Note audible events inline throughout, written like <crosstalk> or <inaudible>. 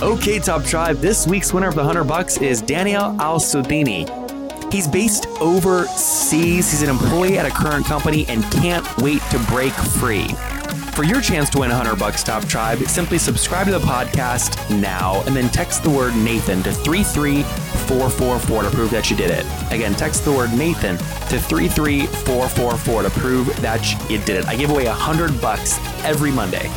Okay, Top Tribe, this week's winner of the 100 bucks is Daniel Al Sudini. He's based overseas. He's an employee at a current company and can't wait to break free. For your chance to win 100 bucks, Top Tribe, simply subscribe to the podcast now and then text the word Nathan to 33444 to prove that you did it. Again, text the word Nathan to 33444 to prove that you did it. I give away 100 bucks every Monday.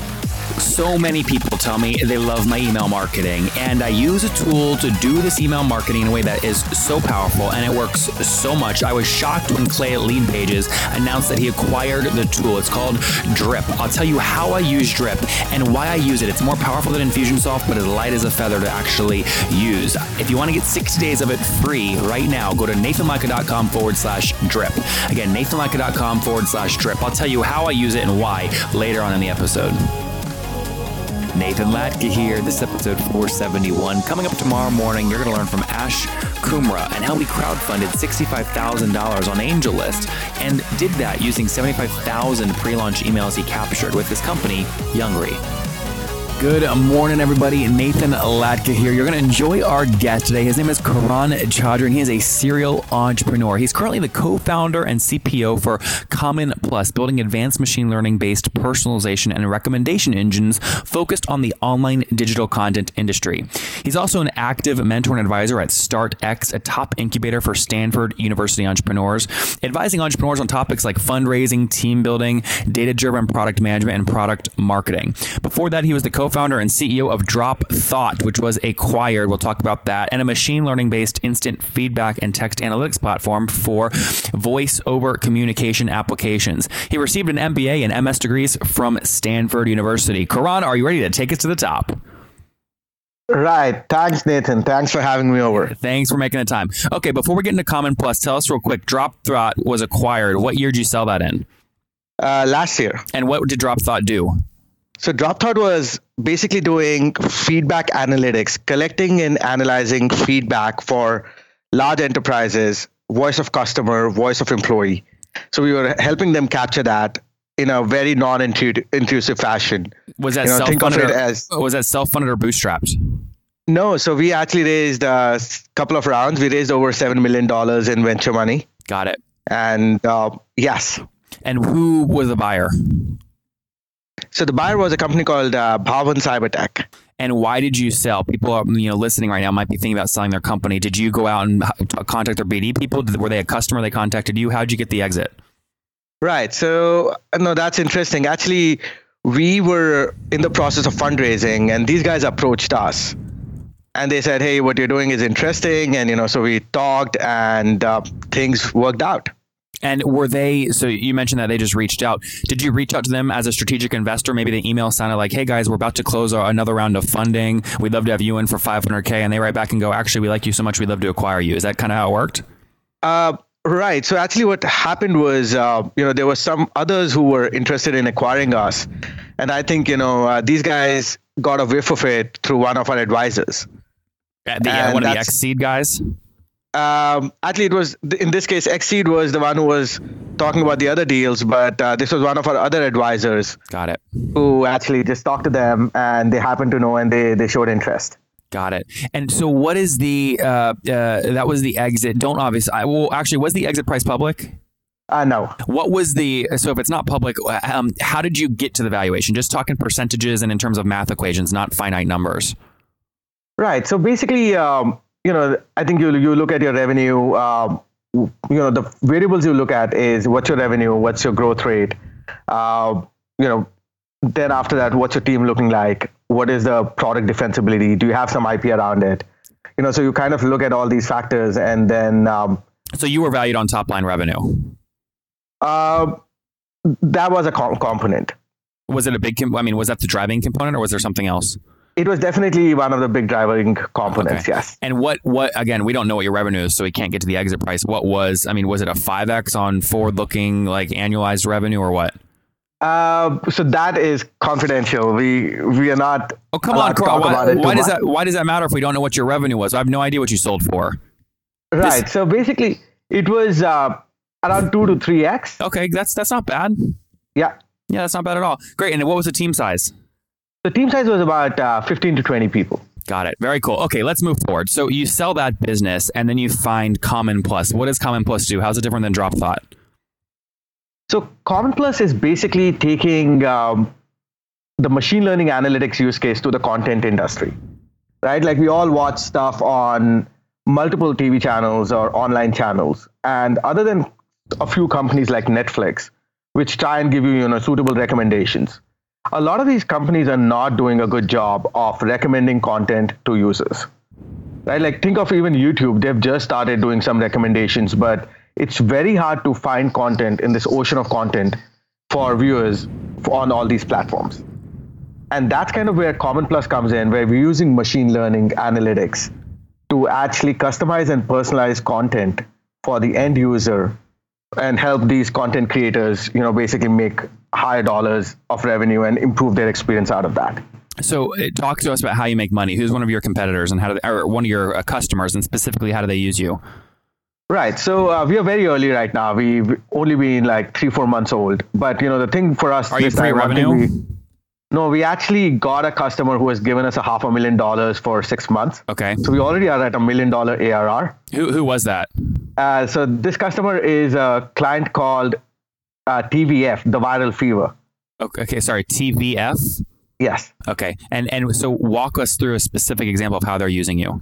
So many people tell me they love my email marketing, and I use a tool to do this email marketing in a way that is so powerful and it works so much. I was shocked when Clay at Lead Pages announced that he acquired the tool. It's called Drip. I'll tell you how I use Drip and why I use it. It's more powerful than Infusionsoft, but as light as a feather to actually use. If you want to get 60 days of it free right now, go to nathanlatka.com forward slash drip. Again, nathanlatka.com forward slash drip. I'll tell you how I use it and why later on in the episode. Nathan Latka here. This is episode 471. Coming up tomorrow morning, you're going to learn from Ash Kumra and how he crowdfunded $65,000 on AngelList and did that using 75,000 pre launch emails he captured with his company, Youngry. Good morning, everybody. Nathan Latka here. You're going to enjoy our guest today. His name is Karan Chaudhry, and he is a serial entrepreneur. He's currently the co-founder and CPO for Common Plus, building advanced machine learning-based personalization and recommendation engines focused on the online digital content industry. He's also an active mentor and advisor at StartX, a top incubator for Stanford University entrepreneurs, advising entrepreneurs on topics like fundraising, team building, data-driven product management, and product marketing. Before that, he was the co co-founder and CEO of Drop Thought, which was acquired. We'll talk about that, and a machine learning-based instant feedback and text analytics platform for voice over communication applications. He received an MBA and MS degrees from Stanford University. Karan, are you ready to take us to the top? Right. Thanks, Nathan. Thanks for having me over. Thanks for making the time. Okay, before we get into Common Plus, tell us real quick. Drop Thought was acquired. What year did you sell that in? Uh, last year. And what did Drop Thought do? So DropThought was basically doing feedback analytics, collecting and analyzing feedback for large enterprises, voice of customer, voice of employee. So we were helping them capture that in a very non-intrusive fashion. Was that you know, self-funded? Or, as, was that self-funded or bootstrapped? No, so we actually raised a couple of rounds. We raised over seven million dollars in venture money. Got it. And uh, yes. And who was the buyer? So the buyer was a company called uh, Bhavan Cybertech. And why did you sell? People are, you know listening right now might be thinking about selling their company. Did you go out and contact their BD people? Were they a customer? They contacted you. How did you get the exit? Right. So no, that's interesting. Actually, we were in the process of fundraising, and these guys approached us, and they said, "Hey, what you're doing is interesting," and you know, so we talked, and uh, things worked out. And were they, so you mentioned that they just reached out. Did you reach out to them as a strategic investor? Maybe the email sounded like, hey guys, we're about to close another round of funding. We'd love to have you in for 500K. And they write back and go, actually, we like you so much, we'd love to acquire you. Is that kind of how it worked? Uh, right. So actually, what happened was, uh, you know, there were some others who were interested in acquiring us. And I think, you know, uh, these guys got a whiff of it through one of our advisors. Uh, the, uh, one of the XSeed guys? Um, actually, it was in this case, XSeed was the one who was talking about the other deals, but uh, this was one of our other advisors. Got it. Who actually just talked to them, and they happened to know, and they they showed interest. Got it. And so, what is the uh, uh, that was the exit? Don't obviously. Well, actually, was the exit price public? Uh, no. What was the so if it's not public, um, how did you get to the valuation? Just talking percentages and in terms of math equations, not finite numbers. Right. So basically, um, you know, I think you you look at your revenue. Uh, you know, the variables you look at is what's your revenue, what's your growth rate. Uh, you know, then after that, what's your team looking like? What is the product defensibility? Do you have some IP around it? You know, so you kind of look at all these factors, and then. Um, so you were valued on top line revenue. Uh, that was a component. Was it a big? I mean, was that the driving component, or was there something else? It was definitely one of the big driving components. Okay. Yes. And what what again? We don't know what your revenue is, so we can't get to the exit price. What was? I mean, was it a five x on forward looking like annualized revenue or what? Uh, so that is confidential. We we are not. Oh come on, Carl. Why, why does much. that Why does that matter if we don't know what your revenue was? I have no idea what you sold for. Right. So basically, it was uh, around two to three x. Okay, that's that's not bad. Yeah. Yeah, that's not bad at all. Great. And what was the team size? The team size was about uh, 15 to 20 people. Got it. Very cool. Okay, let's move forward. So you sell that business, and then you find Common Plus. What does Common Plus do? How's it different than Drop Thought? So Common Plus is basically taking um, the machine learning analytics use case to the content industry, right? Like we all watch stuff on multiple TV channels or online channels, and other than a few companies like Netflix, which try and give you, you know, suitable recommendations, a lot of these companies are not doing a good job of recommending content to users right? Like think of even YouTube. They've just started doing some recommendations, but it's very hard to find content in this ocean of content for viewers on all these platforms. And that's kind of where Common Plus comes in, where we're using machine learning analytics to actually customize and personalize content for the end user and help these content creators, you know, basically make higher dollars of revenue and improve their experience out of that. So uh, talk to us about how you make money. Who's one of your competitors, and how do they, or one of your uh, customers, and specifically how do they use you? Right. So uh, we are very early right now. We've only been like three, four months old. But you know, the thing for us, Are you this time, pre-revenue? we- no, we actually got a customer who has given us a half a million dollars for six months. Okay. So we already are at a million dollar ARR. Who who was that? Uh, so this customer is a client called uh, TVF, the Viral Fever. Okay, okay, sorry, TVF. Yes. Okay, and and so walk us through a specific example of how they're using you.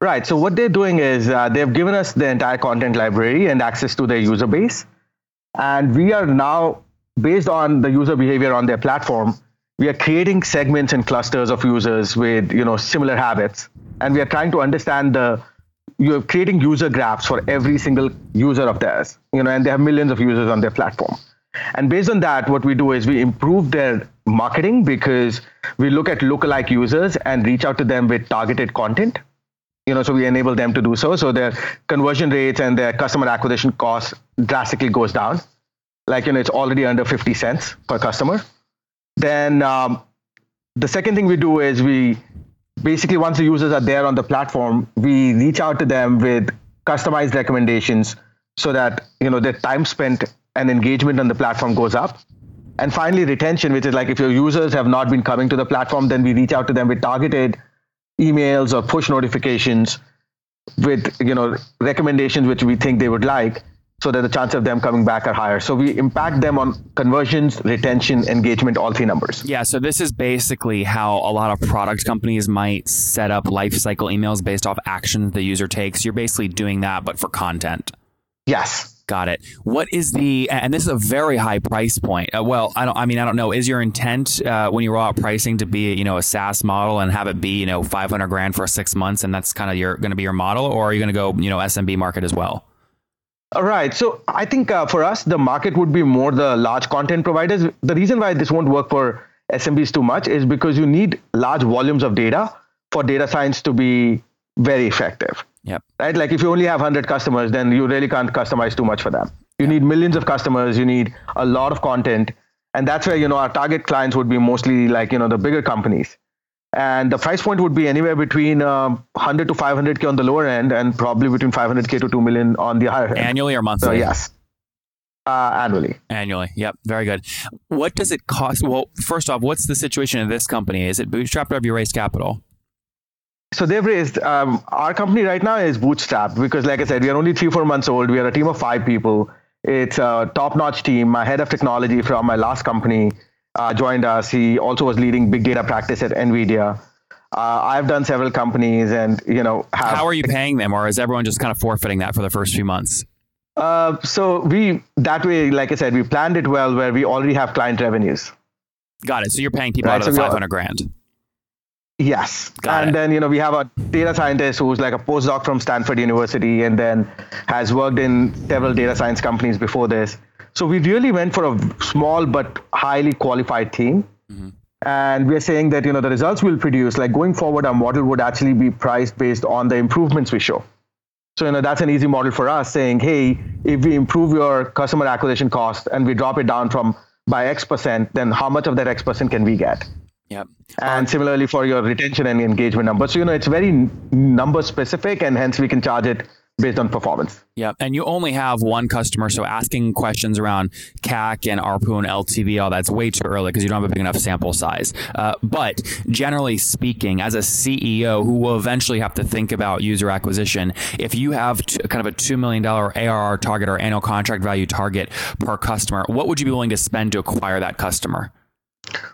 Right. So what they're doing is uh, they've given us the entire content library and access to their user base, and we are now based on the user behavior on their platform. We are creating segments and clusters of users with you know similar habits, and we are trying to understand the you're creating user graphs for every single user of theirs. You know, and they have millions of users on their platform. And based on that, what we do is we improve their marketing because we look at lookalike users and reach out to them with targeted content you know so we enable them to do so so their conversion rates and their customer acquisition costs drastically goes down like you know it's already under 50 cents per customer then um, the second thing we do is we basically once the users are there on the platform we reach out to them with customized recommendations so that you know their time spent and engagement on the platform goes up. And finally retention which is like if your users have not been coming to the platform then we reach out to them with targeted emails or push notifications with you know recommendations which we think they would like so that the chance of them coming back are higher so we impact them on conversions retention engagement all three numbers Yeah, so this is basically how a lot of product companies might set up life cycle emails based off actions the user takes. You're basically doing that, but for content. yes Got it. What is the and this is a very high price point. Uh, well, I don't. I mean, I don't know. Is your intent uh, when you roll out pricing to be you know a SaaS model and have it be you know 500 grand for six months and that's kind of your going to be your model, or are you going to go you know SMB market as well? All right. So I think uh, for us, the market would be more the large content providers. The reason why this won't work for SMBs too much is because you need large volumes of data for data science to be very effective. Yep. Right? Like if you only have 100 customers, then you really can't customize too much for them. You need millions of customers. You need a lot of content. And that's where, you know, our target clients would be mostly like, you know, the bigger companies. And the price point would be anywhere between um 100 to 500K on the lower end and probably between 500K to 2 million on the higher end. Annually or So monthly? yes, uh, annually. Annually. Yep. Very good. What does it cost? Well, first off, what's the situation of this company? Is it bootstrapped or have you raised capital? So they've raised. Um, our company right now is bootstrapped because, like I said, we are only three four months old. We are a team of five people. It's a top-notch team. My head of technology from my last company uh, joined us. He also was leading big data practice at Nvidia. Uh, I've done several companies, and you know, have, How are you paying them, or is everyone just kind of forfeiting that for the first few months? Uh, so we that way, like I said, we planned it well, where we already have client revenues. Got it. So you're paying people Right, out of so the are- 500 grand. Yes. Got and it. then, you know, we have a data scientist who's like a postdoc from Stanford University and then has worked in several data science companies before this. So we really went for a small but highly qualified team. Mm-hmm. and we're saying that you know the results we'll produce, like going forward, our model would actually be priced based on the improvements we show. So you know that's an easy model for us, saying, hey, if we improve your customer acquisition cost and we drop it down from by X percent, then how much of that X percent can we get? Yep. And similarly for your retention and engagement numbers. So you know it's very number specific, and hence we can charge it based on performance. Yeah, and you only have one customer, so asking questions around CAC and ARPU and LTV, all that's way too early because you don't have a big enough sample size. Uh, but generally speaking, as a CEO who will eventually have to think about user acquisition, if you have t- kind of a two million dollar ARR target or annual contract value target per customer, what would you be willing to spend to acquire that customer?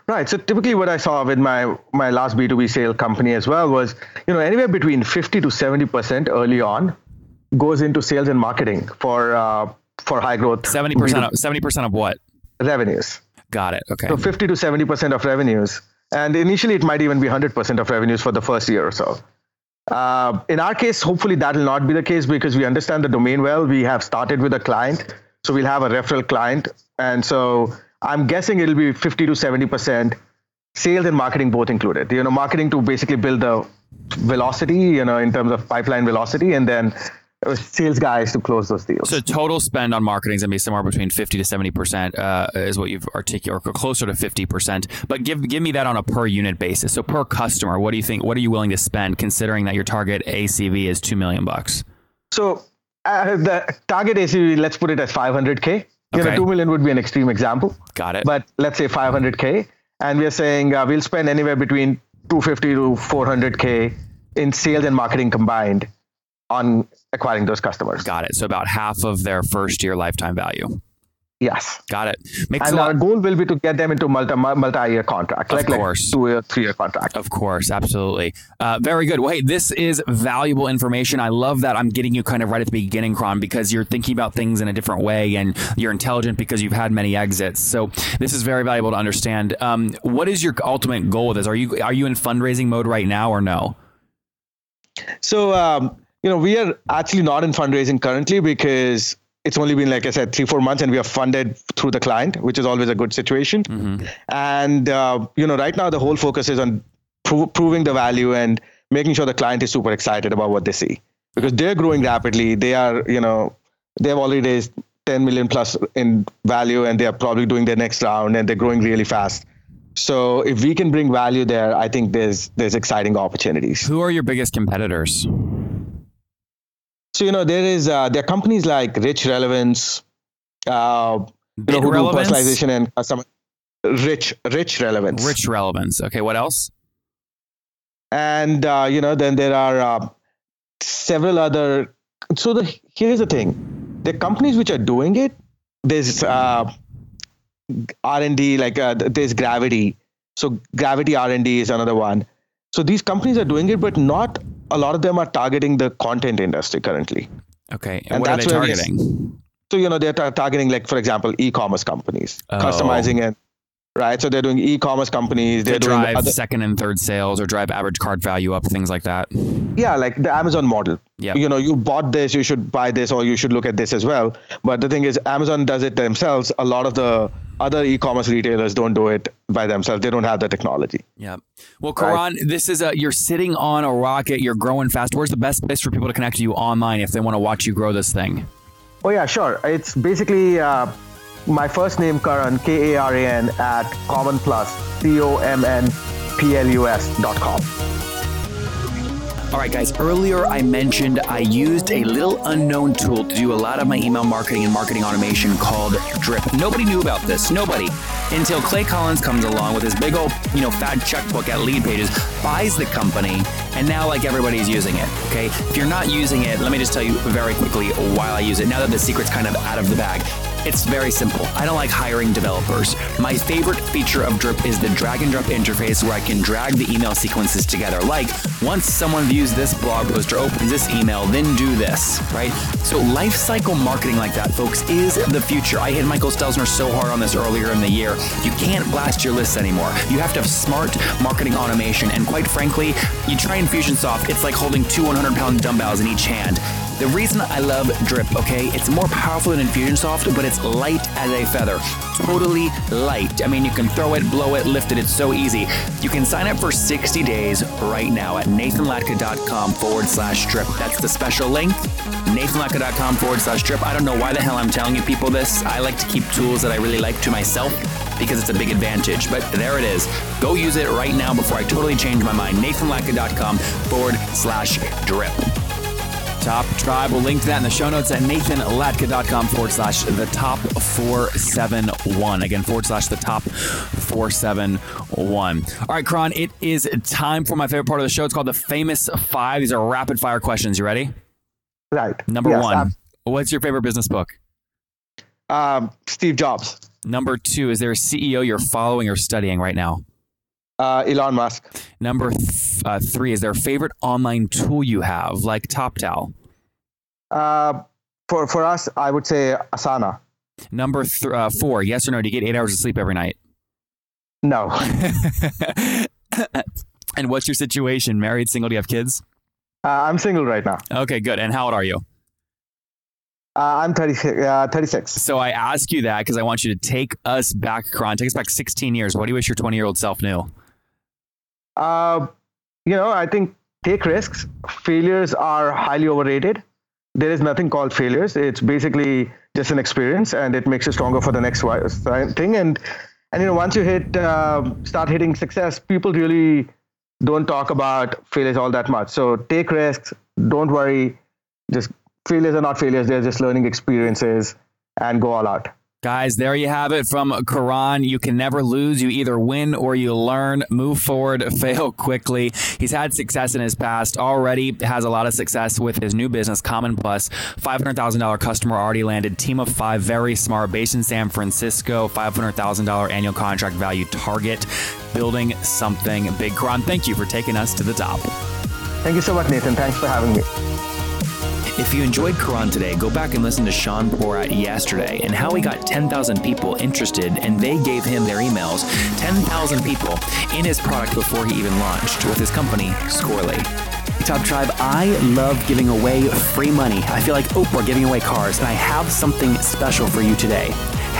Right. So typically, what I saw with my my last B two B sale company as well was, you know, anywhere between fifty to seventy percent early on goes into sales and marketing for uh, for high growth. Seventy percent of seventy percent of what? Revenues. Got it. Okay. So fifty to seventy percent of revenues, and initially it might even be hundred percent of revenues for the first year or so. Uh, in our case, hopefully that will not be the case because we understand the domain well. We have started with a client, so we'll have a referral client, and so I'm guessing it'll be 50 to 70% sales and marketing both included. You know, marketing to basically build the velocity, you know, in terms of pipeline velocity, and then uh, sales guys to close those deals. So total spend on marketing is going to be somewhere between 50 to 70% uh, is what you've articulated, or closer to 50%. But give, give me that on a per unit basis. So per customer, what do you think, what are you willing to spend considering that your target ACV is 2 million bucks? So uh, the target ACV, let's put it at 500K. Okay. You know, 2 million would be an extreme example. Got it. But let's say 500K. And we're saying uh, we'll spend anywhere between 250 to 400K in sales and marketing combined on acquiring those customers. Got it. So about half of their first year lifetime value. Yes. Got it. Makes and a our goal will be to get them into multi multi year contract, of like, course. like two year, three year contract. Of course, absolutely. Uh, very good. Well, hey, this is valuable information. I love that I'm getting you kind of right at the beginning, Karan, because you're thinking about things in a different way and you're intelligent because you've had many exits. So this is very valuable to understand. Um, what is your ultimate goal with this? Are you are you in fundraising mode right now or no? So um, you know, we are actually not in fundraising currently because it's only been, like I said, three, four months, and we are funded through the client, which is always a good situation. Mm-hmm. And, uh, you know, right now the whole focus is on pro- proving the value and making sure the client is super excited about what they see because they're growing rapidly. They are, you know, they have already raised 10 million plus in value and they are probably doing their next round and they're growing really fast. So if we can bring value there, I think there's there's exciting opportunities. Who are your biggest competitors? So you know there is uh, there are companies like Rich Relevance, uh, you know, who relevance? do personalization and customer. Rich, rich relevance. Rich relevance. Okay, what else? And uh, you know then there are uh, several other. So the here's the thing: the companies which are doing it, there's uh, R and D like uh, there's Gravity. So Gravity R and D is another one. So these companies are doing it, but not a lot of them are targeting the content industry currently. Okay, and, And what are they that's targeting? So you know they're tar- targeting like for example e-commerce companies, Oh. customizing it, right? So they're doing e-commerce companies. They They're doing drive other, second and third sales or drive average card value up, things like that. yeah, like the Amazon model. Yeah. You know, you bought this, you should buy this, or you should look at this as well. But the thing is, Amazon does it themselves. A lot of the other e-commerce retailers don't do it by themselves. They don't have the technology. Yeah. Well, Karan, this is a you're sitting on a rocket. You're growing fast. Where's the best place for people to connect to you online if they want to watch you grow this thing? Oh yeah, sure. It's basically uh, my first name Karan K A R A N at Common Plus C O M N P L U S dot com. All right, guys. Earlier, I mentioned I used a little unknown tool to do a lot of my email marketing and marketing automation called Drip. Nobody knew about this. Nobody. Until Clay Collins comes along with his big old, you know, fat checkbook at Lead Pages, buys the company, and now like everybody's using it. Okay. If you're not using it, let me just tell you very quickly why I use it. Now that the secret's kind of out of the bag. It's very simple. I don't like hiring developers. My favorite feature of Drip is the drag and drop interface where I can drag the email sequences together. Like, once someone views this blog post or opens this email, then do this, right? So, lifecycle marketing like that, folks, is the future. I hit Michael Stelzner so hard on this earlier in the year. You can't blast your lists anymore. You have to have smart marketing automation. And quite frankly, you try Infusionsoft, it's like holding two 100 pound dumbbells in each hand The reason I love Drip, okay, it's more powerful than Infusionsoft, but it's light as a feather. Totally light. I mean, you can throw it, blow it, lift it. It's so easy. You can sign up for 60 days right now at nathanlatka.com forward slash drip. That's the special link. nathanlatka.com forward slash drip. I don't know why the hell I'm telling you people this. I like to keep tools that I really like to myself because it's a big advantage. But there it is. Go use it right now before I totally change my mind. nathanlatka.com forward slash drip. Top Tribe. We'll link to that in the show notes at nathanlatka.com forward slash the top 471. Again, forward slash the top 471. All right, Karan, it is time for my favorite part of the show. It's called the famous five. These are rapid fire questions. You ready? Right. Number Yes, one, I'm- what's your favorite business book? um, Steve Jobs, Number two, is there a CEO you're following or studying right now? Uh, Elon Musk, Number th- uh, three, is there a favorite online tool you have, like TopTal? uh, for for us, I would say Asana. Number th- uh, four, yes or no, do you get eight hours of sleep every night? No, <laughs> and what's your situation? Married, single, do you have kids? uh, I'm single right now. Okay, good. And how old are you? Uh, I'm 30, uh, 36. So I ask you that because I want you to take us back, Karan. Take us back 16 years. What do you wish your 20 year old self knew? Uh, you know, I think take risks. Failures are highly overrated. There is nothing called failures. It's basically just an experience, and it makes you stronger for the next thing. And and you know, once you hit uh, start hitting success, people really don't talk about failures all that much. So take risks. Don't worry. Just failures are not failures. They're just learning experiences, and go all out. Guys, there you have it from Karan. You can never lose. You either win or you learn. Move forward, <laughs> fail quickly. He's had success in his past already, has a lot of success with his new business, Common Plus. $500,000 customer already landed. Team of five, very smart, based in San Francisco. $500,000 annual contract value target. Building something big. Karan, thank you for taking us to the top. Thank you so much, Nathan. Thanks for having me. If you enjoyed Karan today, go back and listen to Sean Porat yesterday and how he got 10,000 people interested and they gave him their emails, 10,000 people in his product before he even launched with his company, Scorely. Top Tribe, I love giving away free money. I feel like Oprah giving away cars, and I have something special for you today.